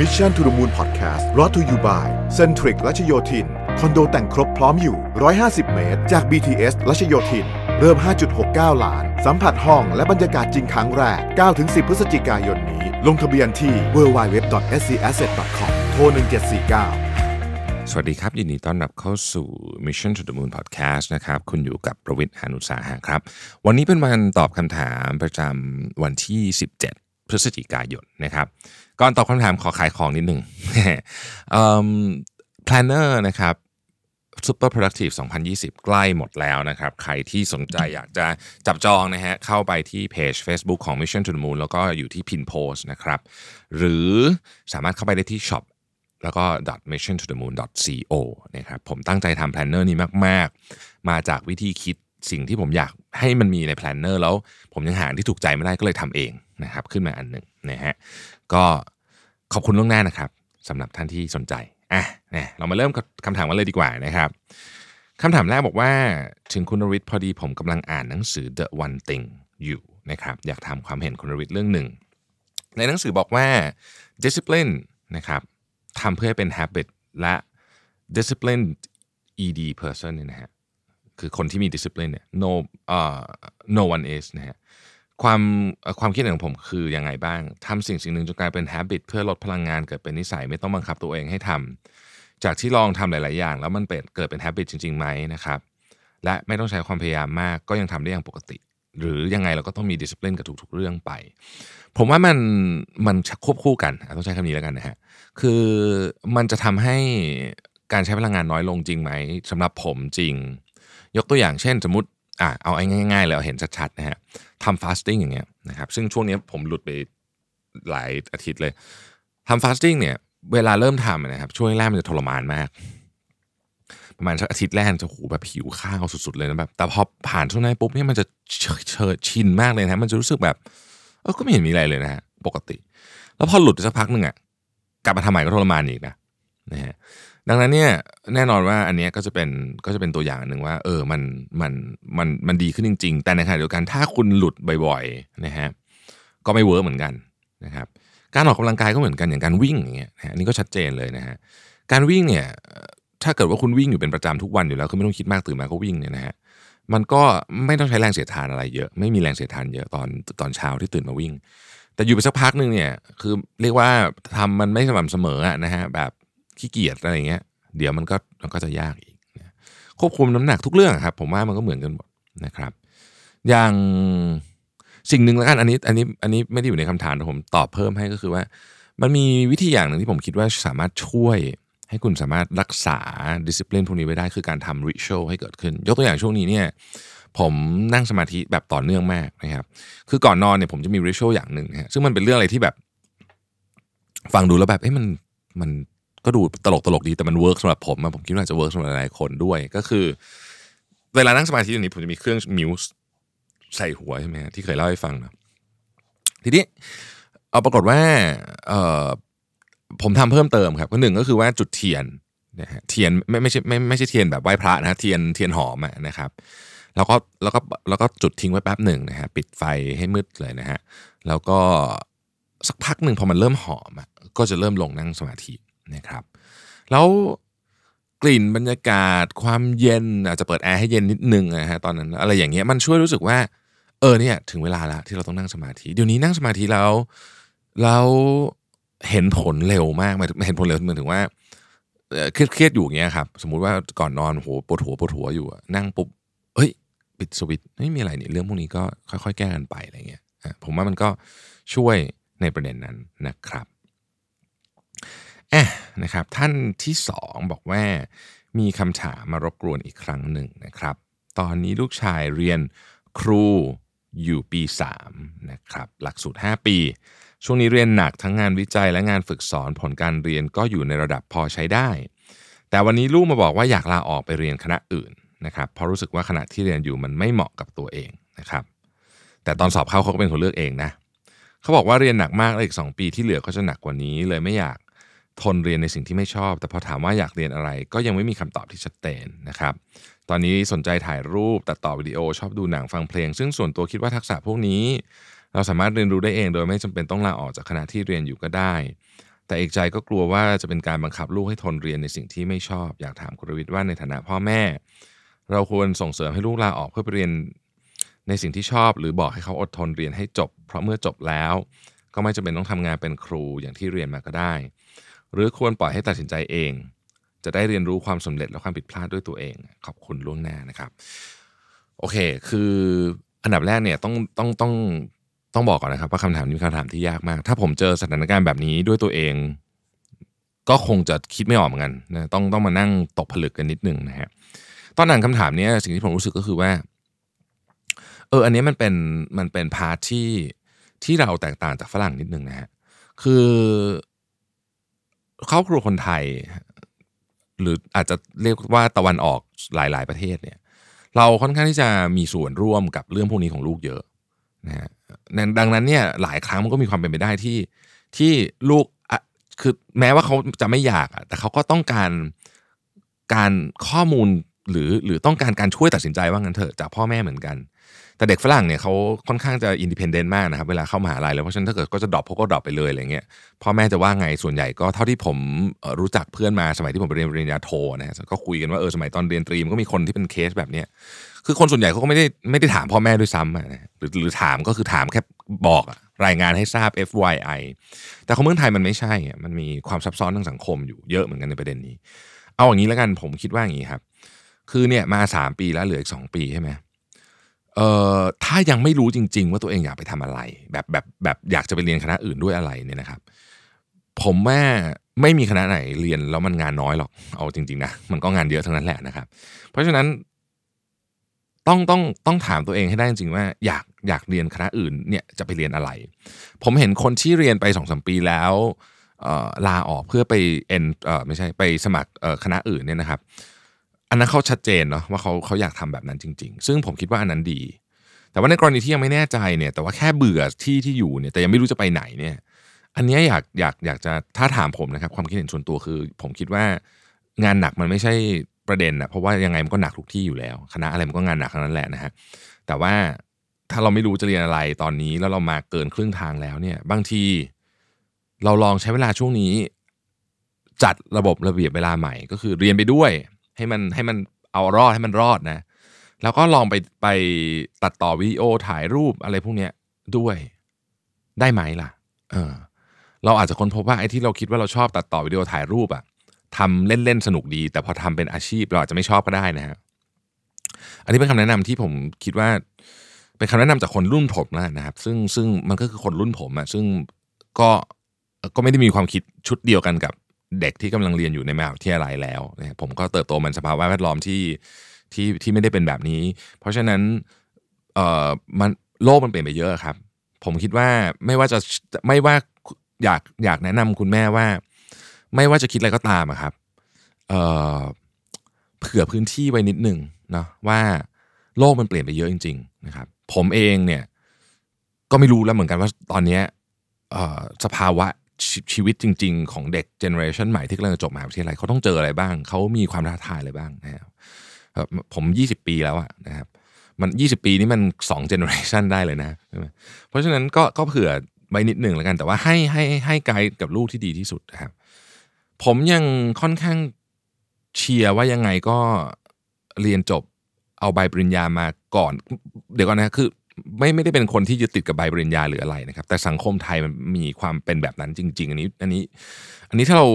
Mission to the Moon Podcast รอ t to you by Centric รัชโยธิน คอนโดแต่งครบพร้อมอยู่ 150 เมตร จาก BTS รัชโยธิน เริ่ม 5.69 ล้าน สัมผัสห้องและบรรยากาศจริงครั้งแรก 9-10 พฤศจิกายนนี้ ลงทะเบียนที่ www.scasset.com โทร 1749 สวัสดีครับ ยินดีต้อนรับเข้าสู่ Mission to the Moon Podcast นะครับ คุณอยู่กับประวิทย์หานุสาหะครับ วันนี้เป็นวันตอบคำถามประจำวันที่ 17 พฤศจิกายนนะครับ ก่อนตอบคำถามขอขายของนิดหนึ่ง planner นะครับ Super Productive 2020 ใกล้หมดแล้วนะครับ ใครที่สนใจอยากจะจับจองนะฮะเข้าไปที่เพจ Facebook ของ Mission to the Moon แล้วก็อยู่ที่ Pin Post นะครับ หรือสามารถเข้าไปได้ที่ Shop แล้วก็ mission to the moon co นะครับผมตั้งใจทำ planner นี้มาก ๆ มาจากวิธีคิด สิ่งที่ผมอยากให้มันมีในแพลนเนอร์แล้วผมยังหาที่ถูกใจไม่ได้ก็เลยทำเองนะครับขึ้นมาอันหนึ่งนะฮะก็ขอบคุณล่วงหน้านะครับสำหรับท่านที่สนใจอะเนี่ยเรามาเริ่มคำถามกันเลยดีกว่านะครับคำถามแรกบอกว่าถึงคุณนริศพอดีผมกำลังอ่านหนังสือ The One Thing อยู่นะครับอยากทำความเห็นคุณนริศเรื่องหนึ่ง ในหนังสือบอกว่า discipline นะครับทำเพื่อให้เป็น habit และ discipline ed person เนี่ยนะฮะ คือคนที่มี discipline เนี่ย no เอ่อ no one is นะฮะความความคิดของผมคือยังไงบ้างทำสิ่งสิ่งหนึ่งจนกลายเป็น habit เพื่อลดพลังงานเกิดเป็นนิสัยไม่ต้องบังคับตัวเองให้ทำจากที่ลองทำหลาย ๆ อย่าง แล้วมันเป็นเกิดเป็น habit จริง ๆ ไหมนะครับ และไม่ต้องใช้ความพยายามมากก็ยังทำได้อย่างปกติ หรือยังไงเราก็ต้องมี discipline กับทุก ๆ เรื่องไป ผมว่ามันมันควบคู่กันต้องใช้คำนี้แล้วกันนะฮะคือมันจะทำให้การใช้พลังงานน้อยลงจริงไหมสำหรับผมจริง ยกตัวอย่างเช่นสมมติอะเอาง่ายๆเลยเอาเห็นชัดๆนะฮะทำ fasting อย่างเงี้ยนะครับซึ่งช่วงนี้ผมหลุดไปหลายอาทิตย์เลยทำ fasting เนี่ยเวลาเริ่มทำนะครับช่วงแรกมันจะทรมานมาก ประมาณสักอาทิตย์แรกจะหูแบบหิวข้าวสุดๆเลยนะแบบแต่พอผ่านช่วงนั้นปุ๊บเนี่ยมันจะเฉยเฉยชินมากเลยนะมันจะรู้สึกแบบเออก็ไม่เห็นมีอะไรเลยนะฮะปกติ แล้วพอหลุดสักพักหนึ่งอะกลับมาทำใหม่ก็ทรมานอีกนะนะฮะ ดังนั้นเนี่ยแน่นอนว่าอันนี้ก็จะเป็นก็จะเป็นตัวอย่างหนึ่งว่า เออมันมันมันมันดีขึ้นจริง ๆ แต่ในขณะเดียวกันถ้าคุณหลุดบ่อยๆนะฮะก็ไม่เวิร์กเหมือนกันนะครับการออกกำลังกายก็เหมือนกันอย่างการวิ่งอย่างเงี้ยนะฮะอันนี้ก็ชัดเจนเลยนะฮะการวิ่งเนี่ยถ้าเกิดว่าคุณวิ่งอยู่เป็นประจำทุกวันอยู่แล้วคือไม่ต้องคิดมากตื่นมาก็วิ่งเนี่ยนะฮะมันก็ไม่ต้องใช้แรงเสียดทานอะไรเยอะ ไม่มีแรงเสียดทานเยอะตอนตอนเช้าที่ตื่นมาวิ่ง แต่อยู่ไปสักพักหนึ่งเนี่ยคือเรียกว่าทำมันไม่สม่ำเสมออะนะฮะแบบ ขี้เกียจอะไรอย่างเงี้ย เดี๋ยวมันก็มันก็จะยากอีกนะควบคุมน้ำหนักทุกเรื่องครับ ผมว่ามันก็เหมือนกันหมดนะครับ อย่างสิ่งหนึ่งแล้วกันอันนี้อันนี้อันนี้ไม่ได้อยู่ในคำถามแต่ผมตอบเพิ่มให้ก็คือว่า มันมีวิธีอย่างหนึ่งที่ผมคิดว่าสามารถช่วยให้คุณสามารถรักษา discipline พวกนี้ไว้ได้คือการทำริช a l ให้เกิดขึ้น ยกตัวอย่างช่วงนี้เนี่ยผมนั่งสมาธิแบบต่อเนื่องมากนะครับ คือก่อนนอนเนี่ยผมจะมีริช a l อย่างหนึ่งฮะซึ่งมันเป็นเรื่องอะไรที่แบบ ฟังดูแล้วแบบเอ้ยมันมัน ก็ดูตลกตลกดีแต่มัน work สำหรับผมผมคิดว่าจะ work สำหรับหลายคนด้วยก็คือ เวลานั่งสมาธิอย่างนี้ผมจะมีเครื่อง Muse ใส่หัวใช่ไหมที่เคยเล่าให้ฟังนะทีนี้เอาปรากฏว่าเออผมทำเพิ่มเติมครับก็หนึ่งก็คือว่าจุดเทียนนะฮะเทียนไม่ไม่ใช่ไม่ไม่ใช่เทียนแบบไหว้พระนะเทียนเทียนหอมนะครับ แล้วก็แล้วก็แล้วก็จุดทิ้งไว้แป๊บหนึ่งนะฮะปิดไฟให้มืดเลยนะฮะแล้วก็สักพักหนึ่งพอมันเริ่มหอมก็จะเริ่มลงนั่งสมาธิ นะครับ แล้วกลิ่นบรรยากาศ ความเย็นอาจจะเปิดแอร์ให้เย็นนิดนึงนะฮะตอนนั้นอะไรอย่างเงี้ยมันช่วยรู้สึกว่า เออเนี่ยถึงเวลาแล้วที่เราต้องนั่งสมาธิเดี๋ยวนี้นั่งสมาธิแล้วแล้วเห็นผลเร็วมากหมายถึงเห็นผลเร็วหมายถึงว่าเครียดเครียดอยู่อย่างเงี้ยครับสมมุติว่าก่อนนอนโหปวดหัวปวดหัวอยู่นั่งปุ๊บเฮ้ย ปิดสวิตไม่มีอะไรนี่เรื่องพวกนี้ก็ค่อยๆ แก้กันไปอะไรเงี้ยผมว่ามันก็ช่วยในประเด็นนั้นนะครับ อะนะครับท่านที่สองบอกว่า มีคำถามมารบกวนอีกครั้งหนึ่งนะครับ ตอนนี้ลูกชายเรียนครูอยู่ปี3นะครับหลักสูตร 5 ปี ช่วงนี้เรียนหนักทั้งงานวิจัยและงานฝึกสอนผลการเรียนก็อยู่ในระดับพอใช้ได้ แต่วันนี้ลูกมาบอกว่าอยากลาออกไปเรียนคณะอื่นนะครับเพราะรู้สึกว่าขณะที่เรียนอยู่มันไม่เหมาะกับตัวเองนะครับแต่ตอนสอบเข้าเขาก็เป็นคนเลือกเองนะเขาบอกว่าเรียนหนักมากเลยอีก 2 ปีที่เหลือก็จะหนักกว่านี้เลยไม่อยาก ทนเรียนในสิ่งที่ไม่ชอบ แต่พอถามว่าอยากเรียนอะไร ก็ยังไม่มีคำตอบที่ชัดเจนนะครับ ตอนนี้สนใจถ่ายรูปตัดต่อวิดีโอชอบดูหนังฟังเพลง ซึ่งส่วนตัวคิดว่าทักษะพวกนี้ เราสามารถเรียนรู้ได้เองโดยไม่จำเป็นต้องลาออกจากคณะที่เรียนอยู่ก็ได้ แตแต่อีกใจก็กลัวว่าจะเป็นการบังคับลูกให้ทนเรียนในสิ่งที่ไม่ชอบ อยากถามคุณรวิทย์ว่าในฐานะพ่อแม่ เราควรส่งเสริมให้ลูกลาออกเพื่อไปเรียนในสิ่งที่ชอบ หรือบอกให้เขาอดทนเรียนให้จบ เพราะเมื่อจบแล้ว ก็ไม่จำเป็นต้องทำงานเป็นครูอย่างที่เรียนมาก็ได้ หรือควรปล่อยให้ตัดสินใจเอง จะได้เรียนรู้ความสำเร็จและความผิดพลาดด้วยตัวเอง ขอบคุณล่วงหน้านะครับ โอเค คืออันดับแรกเนี่ยต้องต้องต้องต้องบอกก่อนนะครับว่าคำถามนี้เป็นคำถามที่ยากมาก ถ้าผมเจอสถานการณ์แบบนี้ด้วยตัวเอง ก็คงจะคิดไม่ออกเหมือนกันนะต้องต้องมานั่งตกผลึกกันนิดนึงนะฮะตอนอ่านคำถามนี้สิ่งที่ผมรู้สึกก็คือว่า เออ อันนี้มันเป็นมันเป็นพาร์ทที่ที่เราแตกต่างจากฝรั่งนิดนึงนะฮะคือ ครอบครัวคนไทย หรืออาจจะเรียกว่าตะวันออกหลาย ๆ ประเทศเนี่ย เราค่อนข้างที่จะมีส่วนร่วมกับเรื่องพวกนี้ของลูกเยอะนะฮะดังนั้นเนี่ยหลายครั้งมันก็มีความเป็นไปได้ที่ที่ลูกคือแม้ว่าเขาจะไม่อยากอะแต่เขาก็ต้องการการข้อมูลหรือหรือต้องการการช่วยตัดสินใจว่างั้นเถอะจากพ่อแม่เหมือนกัน แต่เด็กฝรั่งเนี่ยเขาค่อนข้างจะ independent มากนะครับเวลาเข้ามหาลัยแล้วเพราะฉะนั้นถ้าเกิดก็จะ drop เขาก็ drop ไปเลยอะไรเงี้ยพ่อแม่จะว่าไงส่วนใหญ่ก็เท่าที่ผมรู้จักเพื่อนมาสมัยที่ผมไปเรียนปริญญาโทนะก็คุยกันว่าเออสมัยตอนเรียนตรีมันก็มีคนที่เป็นเคสแบบเนี้ยคือคนส่วนใหญ่เขาก็ไม่ได้ไม่ได้ถามพ่อแม่ด้วยซ้ำนะหรือหรือถามก็คือถามแค่บอกรายงานให้ทราบ FYI แต่ของเมืองไทยมันไม่ใช่มันมีความซับซ้อนทางสังคมอยู่เยอะเหมือนกันในประเด็นนี้ เอาอย่างนี้แล้วกันผมคิดว่าอย่างนี้ครับ คือเนี่ยมาสามปีแล้วเหลืออีกสองปีใช่ไหม เอ่อถ้ายังไม่รู้จริง ๆ ว่าตัวเองอยากไปทำอะไร แบบแบบแบบอยากจะไปเรียนคณะอื่นด้วยอะไรเนี่ยนะครับ ผมว่าไม่มีคณะไหนเรียนแล้วมันงานน้อยหรอกเอาจริง ๆ นะมันก็งานเยอะทั้งนั้นแหละนะครับ เพราะฉะนั้นต้องต้องต้องถามตัวเองให้ได้จริงๆว่าอยากอยากเรียนคณะอื่นเนี่ยจะไปเรียนอะไร ผมเห็นคนที่เรียนไปสองสมปีแล้วลาออกเพื่อไปเอ็นไม่ใช่ไปสมัครคณะอื่นเนี่ยนะครับ อันนั้นเขาชัดเจนเนาะว่าเขาเขาอยากทำแบบนั้นจริง ๆ ซึ่งผมคิดว่าอันนั้นดี แต่ว่าในกรณีที่ยังไม่แน่ใจเนี่ยแต่ว่าแค่เบื่อที่ที่อยู่เนี่ยแต่ยังไม่รู้จะไปไหนเนี่ย อันนี้อยากอยากอยากจะถ้าถามผมนะครับความคิดเห็นส่วนตัวคือ ผมคิดว่างานหนักมันไม่ใช่ประเด็นนะเพราะว่ายังไงมันก็หนักทุกที่อยู่แล้ว คณะอะไรมันก็งานหนักทั้งนั้นแหละนะฮะแต่ว่าถ้าเราไม่รู้จะเรียนอะไรตอนนี้แล้วเรามาเกินครึ่งทางแล้วเนี่ย บางที เราลองใช้เวลาช่วงนี้ จัดระบบระเบียบเวลาใหม่ ก็คือเรียนไปด้วย ให้มันให้มันเอารอดให้มันรอดนะ แล้วก็ลองไปไปตัดต่อวิดีโอถ่ายรูปอะไรพวกนี้ด้วยได้ไหมล่ะ เออ เราอาจจะค้นพบว่าไอ้ที่เราคิดว่าเราชอบตัดต่อวิดีโอถ่ายรูปอะทำเล่นๆสนุกดี แต่พอทำเป็นอาชีพเราอาจจะไม่ชอบก็ได้นะฮะอันนี้เป็นคำแนะนำที่ผมคิดว่า เป็นคำแนะนำจากคนรุ่นผมนะครับ ซึ่งซึ่งมันก็คือคนรุ่นผมอะซึ่งก็ก็ไม่ได้มีความคิดชุดเดียวกันกับ เด็กที่กำลังเรียนอยู่ในมหาวิทยาลัยแล้วนะผมก็เติบโตมันสภาวะแวดล้อมที่ที่ที่ไม่ได้เป็นแบบนี้ เพราะฉะนั้นเอ่อมันโลกมันเปลี่ยนไปเยอะครับ ผมคิดว่าไม่ว่าจะไม่ว่าอยากอยากแนะนำคุณแม่ว่า ไม่ว่าจะคิดอะไรก็ตามครับเอ่อเผื่อพื้นที่ไว้นิดหนึ่งเนาะว่าโลกมันเปลี่ยนไปเยอะจริง ๆ นะครับ ผมเองเนี่ยก็ไม่รู้แล้วเหมือนกันว่าตอนนี้สภาวะ ชีวิตจริง ๆ ของเด็กเจเนอเรชันใหม่ที่กำลังจะจบมหาวิทยาลัยเขาต้องเจออะไรบ้าง เขามีความท้าทายอะไรบ้างนะครับผมยี่สิบปีแล้วอะนะครับมันยี่สิบปีนี้มันสองเจเนอเรชันได้เลยนะ เพราะฉะนั้นก็ก็เผื่อไว้นิดหนึ่งแล้วกัน แต่ว่าให้ให้ให้ไกด์กับลูกที่ดีที่สุดนะครับ ผมยังค่อนข้างเชียร์ว่ายังไงก็เรียนจบเอาใบปริญญามาก่อน เดี๋ยวก่อนนะคือ ไม่ไม่ได้เป็นคนที่ยึดติดกับใบปริญญาหรืออะไรนะครับ แต่สังคมไทยมันมีความเป็นแบบนั้นจริง ๆ อันนี้อันนี้ อันนี้ถ้าเรา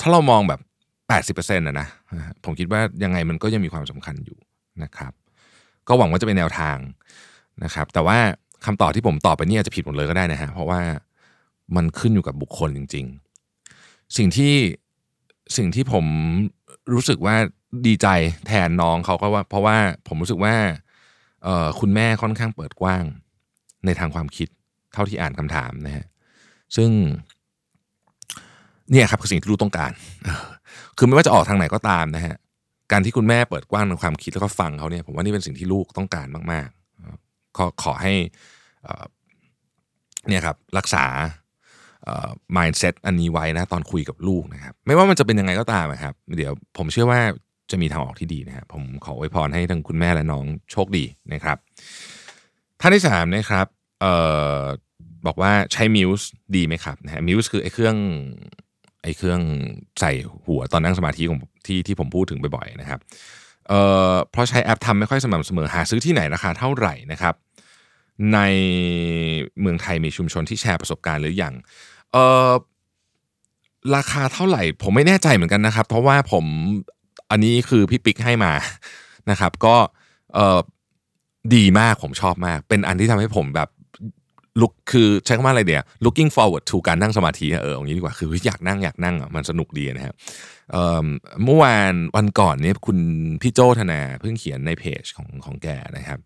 ถ้าเรามองแบบแปดสิบเปอร์เซ็นต์นะนะผมคิดว่ายังไงมันก็ยังมีความสำคัญอยู่นะครับ ก็หวังว่าจะเป็นแนวทางนะครับ แต่ว่าคำตอบที่ผมตอบไปนี่อาจจะผิดหมดเลยก็ได้นะฮะเพราะว่ามันขึ้นอยู่กับบุคคลจริง ๆ สิ่งที่สิ่งที่ผมรู้สึกว่าดีใจแทนน้องเขาก็ว่า เพราะว่าผมรู้สึกว่า คุณแม่ค่อนข้างเปิดกว้างในทางความคิดเท่าที่อ่านคำถามนะฮะซึ่งเนี่ยครับคือสิ่งที่ลูกต้องการ คือไม่ว่าจะออกทางไหนก็ตามนะฮะการที่คุณแม่เปิดกว้างในความคิดแล้วก็ฟังเขาเนี่ยผมว่านี่เป็นสิ่งที่ลูกต้องการมากๆขอขอให้เนี่ยครับรักษา mindset อันนี้ไว้นะตอนคุยกับลูกนะครับ ไม่ว่ามันจะเป็นยังไงก็ตามนะครับ เดี๋ยวผมเชื่อว่า จะมีทางออกที่ดีนะครับผมขออวยพรให้ทั้งคุณแม่และน้องโชคดีนะครับท่านที่สามนะครับบอกว่าใช้ Muse ดีไหมครับนะฮะ Muse คือไอ้เครื่องไอ้เครื่องใส่หัวตอนนั่งสมาธิของที่ที่ผมพูดถึงบ่อยๆนะครับเอ่อเพราะใช้แอปทำไม่ค่อยสม่ำเสมอหาซื้อที่ไหนราคาเท่าไหร่นะครับ ในเมืองไทยมีชุมชนที่แชร์ประสบการณ์หรืออยังเออราคาเท่าไหร่ ผมไม่แน่ใจเหมือนกันนะครับ เพราะว่าผม อันนี้คือพี่ปิ๊กให้มานะครับ ก็เออดีมากผมชอบมาก เป็นอันที่ทำให้ผมแบบลุกคือใช้คำว่าอะไรเดียว looking forward to การนั่งสมาธิเอออย่างนี้ดีกว่าคืออยากนั่งอยากนั่งอะมันสนุกดีนะครับเมื่อวานวันก่อนนี่ยคุณพี่โจธนาเพิ่งเขียนในเพจของของแกนะครับ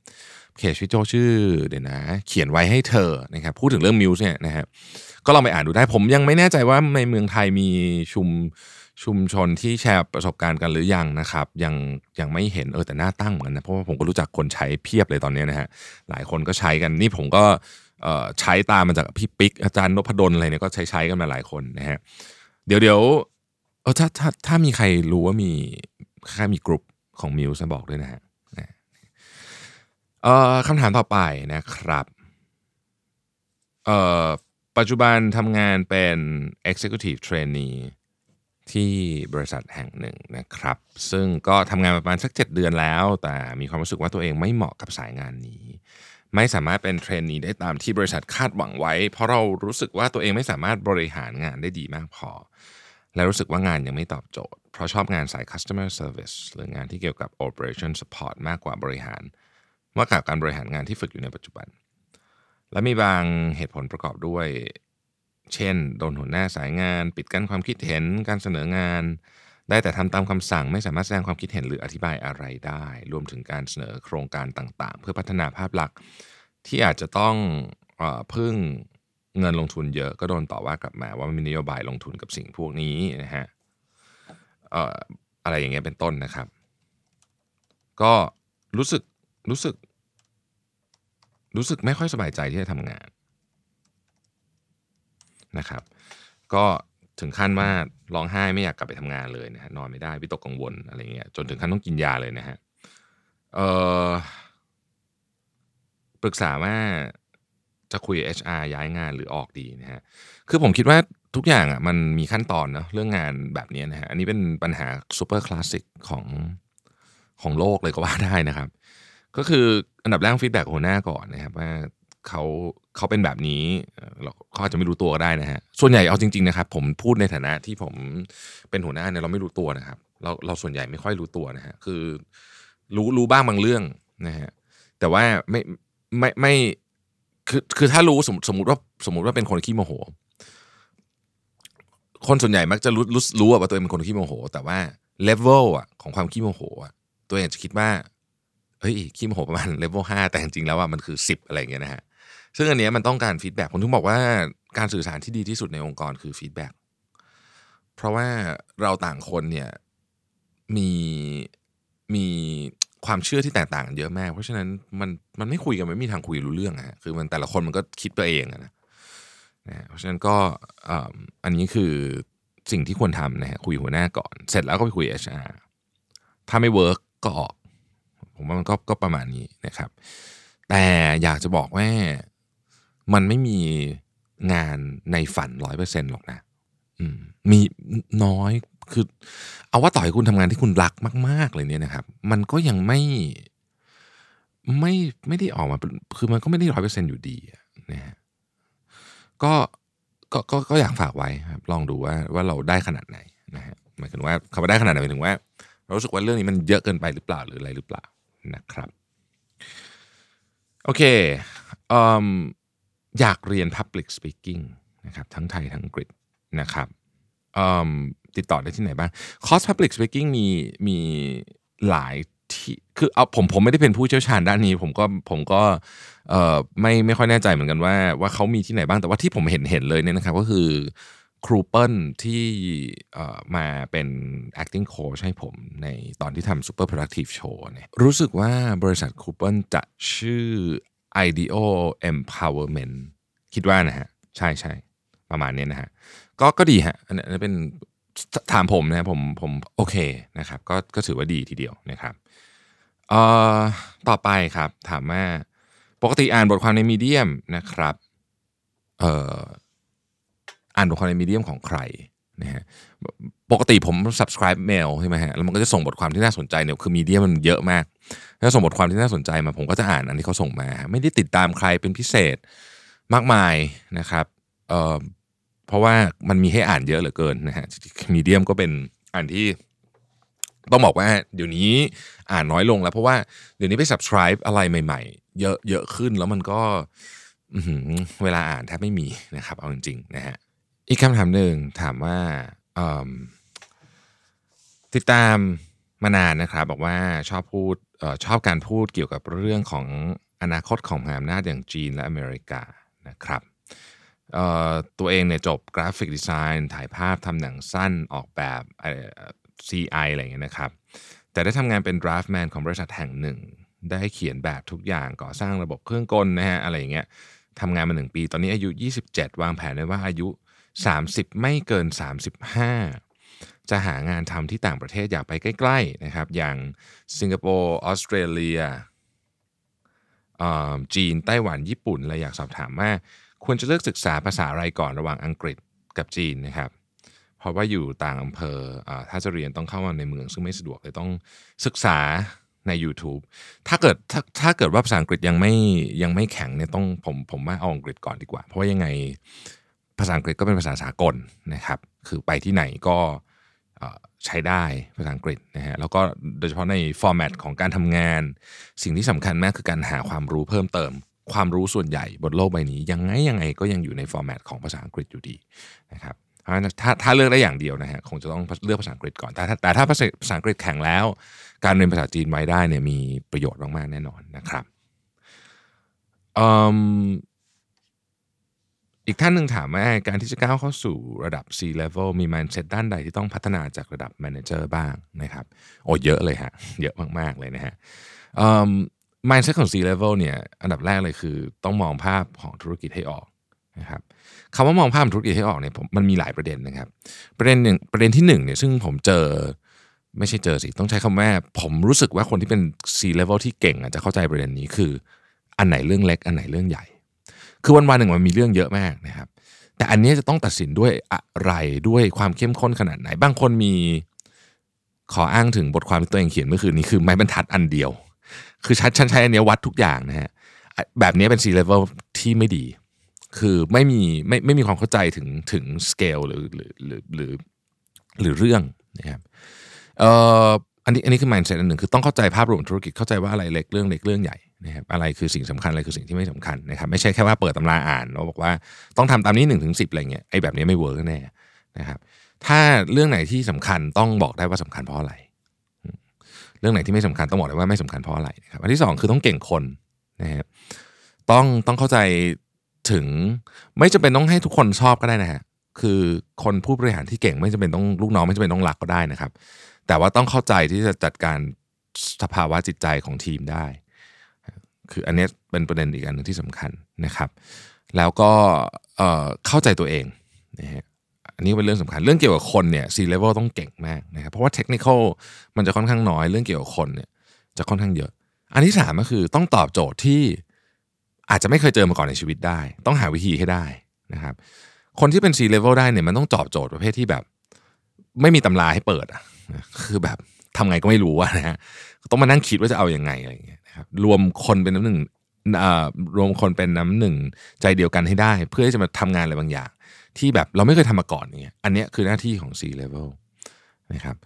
เพจพี่โจชื่อเดี๋ยวนะ เขียนไว้ให้เธอนะครับพูดถึงเรื่องมิวส์เนี่ยนะครับก็ลองไปอ่านดูได้ผมยังไม่แน่ใจว่าในเมืองไทยมีชุม ชุมชนที่แชร์ประสบการณ์กันหรือยังนะครับ ยังยังไม่เห็นเออแต่หน้าตั้งเหมือนกันนะเพราะว่าผมก็รู้จักคนใช้เพียบเลยตอนนี้นะฮะหลายคนก็ใช้กันนี่ผมก็ใช้ตามมาจากพี่ปิ๊กอาจารย์นพดลอะไรเนี่ยก็ใช้ใช้กันมาหลายคนนะฮะเดี๋ยวเดี๋ยวเออถ้าถ้าถ้ามีใครรู้ว่ามีใครมีกลุ่มของมิวส์บอกด้วยนะฮะเอ่อคำถามต่อไปนะครับเอ่อปัจจุบันทำงานเป็น Executive Trainee ที่บริษัทแห่งหนึ่งนะครับ ซึ่งก็ทำงานประมาณสัก 7 เดือนแล้ว แต่มีความรู้สึกว่าตัวเองไม่เหมาะกับสายงานนี้ ไม่สามารถเป็นเทรนนีได้ตามที่บริษัทคาดหวังไว้ เพราะเรารู้สึกว่าตัวเองไม่สามารถบริหารงานได้ดีมากพอ และรู้สึกว่างานยังไม่ตอบโจทย์ เพราะชอบงานสาย customer service หรืองานที่เกี่ยวกับ operation support มากกว่าบริหารมากกว่าการบริหารงานที่ฝึกอยู่ในปัจจุบัน และมีบางเหตุผลประกอบด้วย เช่น โดนหัวหน้าสายงาน ปิดกั้นความคิดเห็น การเสนองาน ได้แต่ทำตามคำสั่งไม่สามารถแสดงความคิดเห็นหรืออธิบายอะไรได้ รวมถึงการเสนอโครงการต่างๆ เพื่อพัฒนาภาพลักษณ์ที่อาจจะต้องอพึ่งเงินลงทุนเยอะก็โดนต่อว่ากลับมาว่ามีนโยบายลงทุนกับสิ่งพวกนี้นะฮะอะไรอย่างเงี้ยเป็นต้นนะครับ ก็รู้สึกรู้สึก รู้สึกไม่ค่อยสบายใจที่จะทำงาน นะครับ ก็ถึงขั้นว่าร้องไห้ไม่อยากกลับไปทำงานเลยนะฮะนอนไม่ได้วิตกกังวลอะไรเงี้ยจนถึงขั้นต้องกินยาเลยนะฮะเออปรึกษาว่าจะคุย HR ย้ายงานหรือออกดีนะฮะคือผมคิดว่าทุกอย่างอะมันมีขั้นตอนเนาะเรื่องงานแบบนี้นะฮะอันนี้เป็นปัญหา super classic ของของโลกเลยก็ว่าได้นะครับ ก็คืออันดับแรก feedback หัวหน้าก่อนนะครับว่า เขาเขาเป็นแบบนี้เราเขาอาจจะไม่รู้ตัวก็ได้นะฮะส่วนใหญ่เอาจริงๆนะครับ ผมพูดในฐานะที่ผมเป็นหัวหน้าเนี่ยเราไม่รู้ตัวนะครับ เราเราส่วนใหญ่ไม่ค่อยรู้ตัวนะฮะคือรู้รู้บ้างบางเรื่องนะฮะแต่ว่าไม่ไม่ไม่คือคือถ้ารู้สมสมมติว่าสมมติว่าเป็นคนขี้โมโห คนส่วนใหญ่มักจะรู้รู้รู้ว่าตัวเองเป็นคนขี้โมโห แต่ว่าเลเวลอะของความขี้โมโหอะตัวเองจะคิดว่าเฮ้ยขี้โมโหประมาณเลเวลห้าแต่จริงๆแล้วว่ามันคือสิบอะไรเงี้ยนะฮะ ซึ่งอันนี้มันต้องการ feedback ผมถึงบอกว่าการสื่อสารที่ดีที่สุดในองค์กรคือ feedback เพราะว่าเราต่างคนเนี่ยมีมีความเชื่อที่แตกต่างกันเยอะมาก เพราะฉะนั้นมันมันไม่คุยกันไม่มีทางคุยรู้เรื่องอะคือมันแต่ละคนมันก็คิดตัวเองนะนะเพราะฉะนั้นก็อันนี้คือสิ่งที่ควรทำนะฮะคุยหัวหน้าก่อน เสร็จแล้วก็ไปคุย HR ถ้าไม่ work ก็ออก ผมว่ามันก็ก็ประมาณนี้นะครับ แต่อยากจะบอกว่า มันไม่มีงานในฝันร้อยเปอร์เซ็นต์หรอกนะมีน้อยคือ เอาว่าต่อให้คุณทำงานที่คุณรักมาก ๆ เลยเนี่ยนะครับ มันก็ยังไม่ไม่ไม่ได้ออกมาคือมันก็ไม่ได้ร้อยเปอร์เซ็นอยู่ดีนะฮะก็ก็ก็ก็อยากฝากไว้ครับลองดูว่าว่าเราได้ขนาดไหนนะฮะหมายถึงว่าคำว่าได้ขนาดไหนหมายถึงว่า เรารู้สึกว่าเรื่องนี้มันเยอะเกินไปหรือเปล่าหรืออะไรหรือเปล่านะครับ โอเคอืม อยากเรียน Public Speaking นะครับทั้งไทยทั้งอังกฤษนะครับติดต่อได้ที่ไหนบ้างคอร์ส Public Speaking มีมีหลายที่คือเอาผมผมไม่ได้เป็นผู้เชี่ยวชาญด้านนี้ ผมก็ผมก็ไม่ไม่ค่อยแน่ใจเหมือนกันว่าว่าเขามีที่ไหนบ้างแต่ว่าที่ผมเห็นเห็นเลยเนี่ยนะครับก็คือครูเปิลที่มาเป็น acting coach ให้ผมในตอนที่ทำ super productive show เนี่ยรู้สึกว่าบริษัทครูเปิลจะชื่อ IDEO Empowerment คิดว่านะฮะ ใช่ใช่ประมาณนี้นะฮะก็ก็ดีฮะอันนี้เป็นถามผมนะผมผมโอเคนะครับ ก็ก็ถือว่าดีทีเดียวนะครับเอ่อต่อไปครับถามว่าปกติอ่านบทความในมีเดียมนะครับเอ่ออ่านบทความในมีเดียมของใครนะฮะปกติผม subscribe mail ใช่ไหมฮะแล้วมันก็จะส่งบทความที่น่าสนใจเนี่ยคือมีเดียมันเยอะมาก ถ้าส่งบทความที่น่าสนใจมาผมก็จะอ่านอันที่เขาส่งมา ไม่ได้ติดตามใครเป็นพิเศษมากมายนะครับเอ่อเพราะว่ามันมีให้อ่านเยอะเหลือเกินนะฮะมีเดียมก็เป็นอันที่ต้องบอกว่าเดี๋ยวนี้อ่านน้อยลงแล้ว เพราะว่าเดี๋ยวนี้ไป subscribe อะไรใหม่ ๆ เยอะเยอะขึ้นแล้วมันก็เวลาอ่านแทบไม่มีนะครับ เอาจริงๆนะฮะอีกคำถามหนึ่งถามว่าติดตาม มานานนะครับบอกว่าชอบพูดออชอบการพูดเกี่ยวกับเรื่องของอนาคตของมหาอำนาจอย่างจีนและอเมริกานะครับตัวเองเนี่ยจบกราฟิกดีไซน์ถ่ายภาพทำหนังสั้นออกแบบ CI อะไรอย่างเงี้ยนะครับ แต่ได้ทำงานเป็นดราฟแมนของบริษัทแห่งหนึ่ง ได้เขียนแบบทุกอย่างก่อสร้างระบบเครื่องกลนะฮะอะไรอย่างเงี้ยทำงานมาหนึ่งปี ตอนนี้อายุ 27 วางแผนไว้ว่าอายุ 30 ไม่เกิน 35 จะหางานทำที่ต่างประเทศอยากไปใกล้ๆนะครับ อย่างสิงคโปร์ออสเตรเลียจีนไต้หวันญี่ปุ่นเลยอยากสอบถามว่าควรจะเลือกศึกษาภาษาอะไรก่อนระหว่างอังกฤษกับจีนนะครับ เพราะว่าอยู่ต่างอำเภอถ้าจะเรียนต้องเข้ามาในเมือง ซึ่งไม่สะดวกเลยต้องศึกษาใน YouTube ถ้าเกิดถ้าถ้าเกิดว่าภาษาอังกฤษยังไม่ยังไม่แข็งเนี่ยต้องผมผมว่าเอาอังกฤษก่อนดีกว่า เพราะว่ายังไงภาษาอังกฤษก็เป็นภาษาสากลนะครับ คือไปที่ไหนก็ ใช้ได้ภาษาอังกฤษนะฮะแล้วก็โดยเฉพาะในฟอร์แมตของการทำงาน สิ่งที่สำคัญมากคือการหาความรู้เพิ่มเติม ความรู้ส่วนใหญ่บนโลกใบนี้ ยังไงยังไงก็ยังอยู่ในฟอร์แมตของภาษาอังกฤษอยู่ดีนะครับถ้าถ้าเลือกได้อย่างเดียวนะฮะคงจะต้องเลือกภาษาอังกฤษก่อนแต่แต่ถ้าภาษาอังกฤษแข็งแล้ว การเรียนภาษาจีนไว้ได้เนี่ยมีประโยชน์มากๆแน่นอนนะครับ อีกท่านหนึ่งถามว่าการที่จะก้าวเข้าสู่ระดับ C level มี mindset ด้านใดที่ต้องพัฒนาจากระดับ manager บ้างนะครับ โอ้เยอะเลยฮะ เยอะมากๆเลยนะฮะ mindset ของ C level เนี่ยอันดับแรกเลยคือต้องมองภาพของธุรกิจให้ออกนะครับคำว่ามองภาพธุรกิจให้ออกเนี่ยมันมีหลายประเด็นนะครับ ประเด็นหนึ่งประเด็นที่หนึ่งเนี่ยซึ่งผมเจอไม่ใช่เจอสิ ต้องใช้คำว่าผมรู้สึกว่าคนที่เป็น C level ที่เก่งอาจจะเข้าใจประเด็นนี้คือ อันไหนเรื่องเล็ก อันไหนเรื่องใหญ่ คือวันวันหนึ่งมันมีเรื่องเยอะมากนะครับ แต่อันนี้จะต้องตัดสินด้วยอะไรด้วยความเข้มข้นขนาดไหน บางคนมีขออ้างถึงบทความที่ตัวเองเขียนเมื่อคืนนี้คือไม้บรรทัดอันเดียว คือฉันใช้อันนี้วัดทุกอย่างนะฮะแบบนี้เป็น C level ที่ไม่ดี คือไม่มีไม่ไม่มีความเข้าใจถึงถึงสเกลหรือหรือหรือหรือหรือเรื่องนะครับเอ่อ อันนี้อันนี้คือ mindset อันหนึ่งคือต้องเข้าใจภาพรวมธุรกิจเข้าใจว่าอะไรเล็กเรื่องเล็กเรื่องใหญ่นะครับอะไรคือสิ่งสำคัญอะไรคือสิ่งที่ไม่สำคัญนะครับไม่ใช่แค่ว่าเปิดตำราอ่านแล้วบอกว่าต้องทำตามนี้หนึ่งถึงสิบอะไรเงี้ยไอ้แบบนี้ไม่ work แน่นะครับถ้าเรื่องไหนที่สำคัญต้องบอกได้ว่าสำคัญเพราะอะไร เรื่องไหนที่ไม่สำคัญต้องบอกได้ว่าไม่สำคัญเพราะอะไรนะครับอันที่สองคือต้องเก่งคนนะครับต้องต้องเข้าใจถึงไม่จำเป็นต้องให้ทุกคนชอบก็ได้นะฮะคือคนผู้บริหารที่เก่งไม่จำเป็นต้องลูกน้องไม่จำเป็นต้องรักก็ได้นะครับ แต่ว่าต้องเข้าใจที่จะจัดการสภาวะจิตใจของทีมได้ คืออันนี้เป็นประเด็นอีกอันหนึ่งที่สำคัญนะครับ แล้วก็เข้าใจตัวเองนะฮะอันนี้เป็นเรื่องสำคัญเรื่องเกี่ยวกับคนเนี่ยซีเลเวลต้องเก่งมากนะครับเพราะว่าเทคนิคมันจะค่อนข้างน้อยเรื่องเกี่ยวกับคนเนี่ยจะค่อนข้างเยอะ อันที่สามก็คือต้องตอบโจทย์ที่อาจจะไม่เคยเจอมาก่อนในชีวิตได้ ต้องหาวิธีให้ได้นะครับ คนที่เป็น C level ได้เนี่ยมันต้องตอบโจทย์ประเภทที่แบบ ไม่มีตำราให้เปิด อะคือแบบทำไงก็ไม่รู้นะฮะต้องมานั่งคิดว่าจะเอาอยัางไงอะไรอย่างเงี้ยนะครับรวมคนเป็นน้ำหนึ่งรวมคนเป็นน้ำหนึ่งใจเดียวกันให้ได้ เพื่อที่จะมาทำงานอะไรบางอย่าง ที่แบบเราไม่เคยทำมาก่อนเนี่ยอันนี้คือหน้าที่ของ C level นะครับ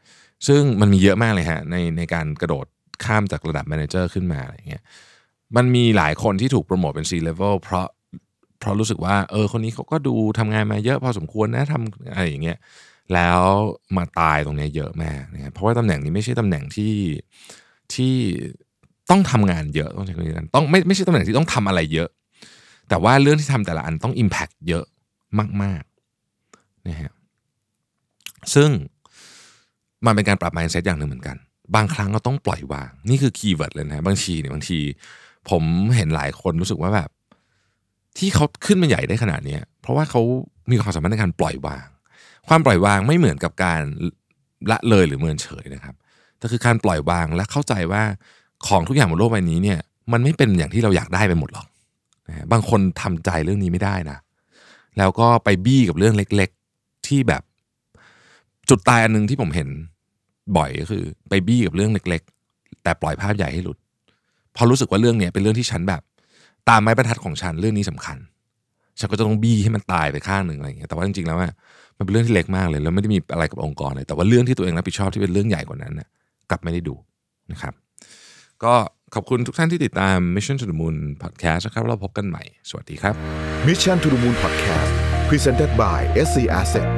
ซึ่งมันมีเยอะมากเลยฮะในในการกระโดดข้ามจากระดับ manager ขึ้นมาอะไรเงี้ยมันมีหลายคนที่ถูกโปรโมทเป็น C level เพราะเพราะรู้สึกว่าเออคนนี้เขาก็ดูทำงานมาเยอะพอสมควรนะทำอะไรอย่างเงี้ย แล้วมาตายตรงนี้เยอะมากนะครับเพราะว่าตำแหน่งนี้ไม่ใช่ตำแหน่งที่ที่ต้องทำงานเยอะต้องใช้คำนี้กันต้องไม่ไม่ใช่ตำแหน่งที่ต้องทำอะไรเยอะ แต่ว่าเรื่องที่ทำแต่ละอันต้อง impact เยอะมากๆนะฮะซึ่งมันเป็นการปรับ mindset อย่างหนึ่งเหมือนกัน บางครั้งก็ต้องปล่อยวาง นี่คือ keyword เลยนะบางทีเนี่ยบางที ผมเห็นหลายคนรู้สึกว่าแบบ ที่เขาขึ้นมาใหญ่ได้ขนาดนี้เพราะว่าเขามีความสามารถในการปล่อยวาง ความปล่อยวางไม่เหมือนกับการละเลยหรือเมินเฉยนะครับแต่คือการปล่อยวางและเข้าใจว่าของทุกอย่างบนโลกใบนี้เนี่ย มันไม่เป็นอย่างที่เราอยากได้ไปหมดหรอกนะบางคนทำใจเรื่องนี้ไม่ได้นะ แล้วก็ไปบี้กับเรื่องเล็ก ๆที่แบบ จุดตายอันหนึงที่ผมเห็นบ่อยก็คือ ไปบี้กับเรื่องเล็ก ๆ แต่ปล่อยภาพใหญ่ให้หลุด พอรู้สึกว่าเรื่องเนี้ยเป็นเรื่องที่ฉันแบบ ตามไม้บรรทัดของฉันเรื่องนี้สำคัญ ฉันก็จะต้องบี้ให้มันตายไปข้างหนึ่งอะไรอย่างเงี้ยแต่ว่าจริงๆแล้วมันเป็นเรื่องที่เล็กมากเลยแล้วไม่ได้มีอะไรกับองค์กรเลย แต่ว่าเรื่องที่ตัวเองรับผิดชอบที่เป็นเรื่องใหญ่กว่านั้นน่ะกลับไม่ได้ดูนะครับ ก็ขอบคุณทุกท่านที่ติดตาม Mission to the Moon Podcast นะครับเราพบกันใหม่ สวัสดีครับ Mission to the Moon Podcast Presented by SC Asset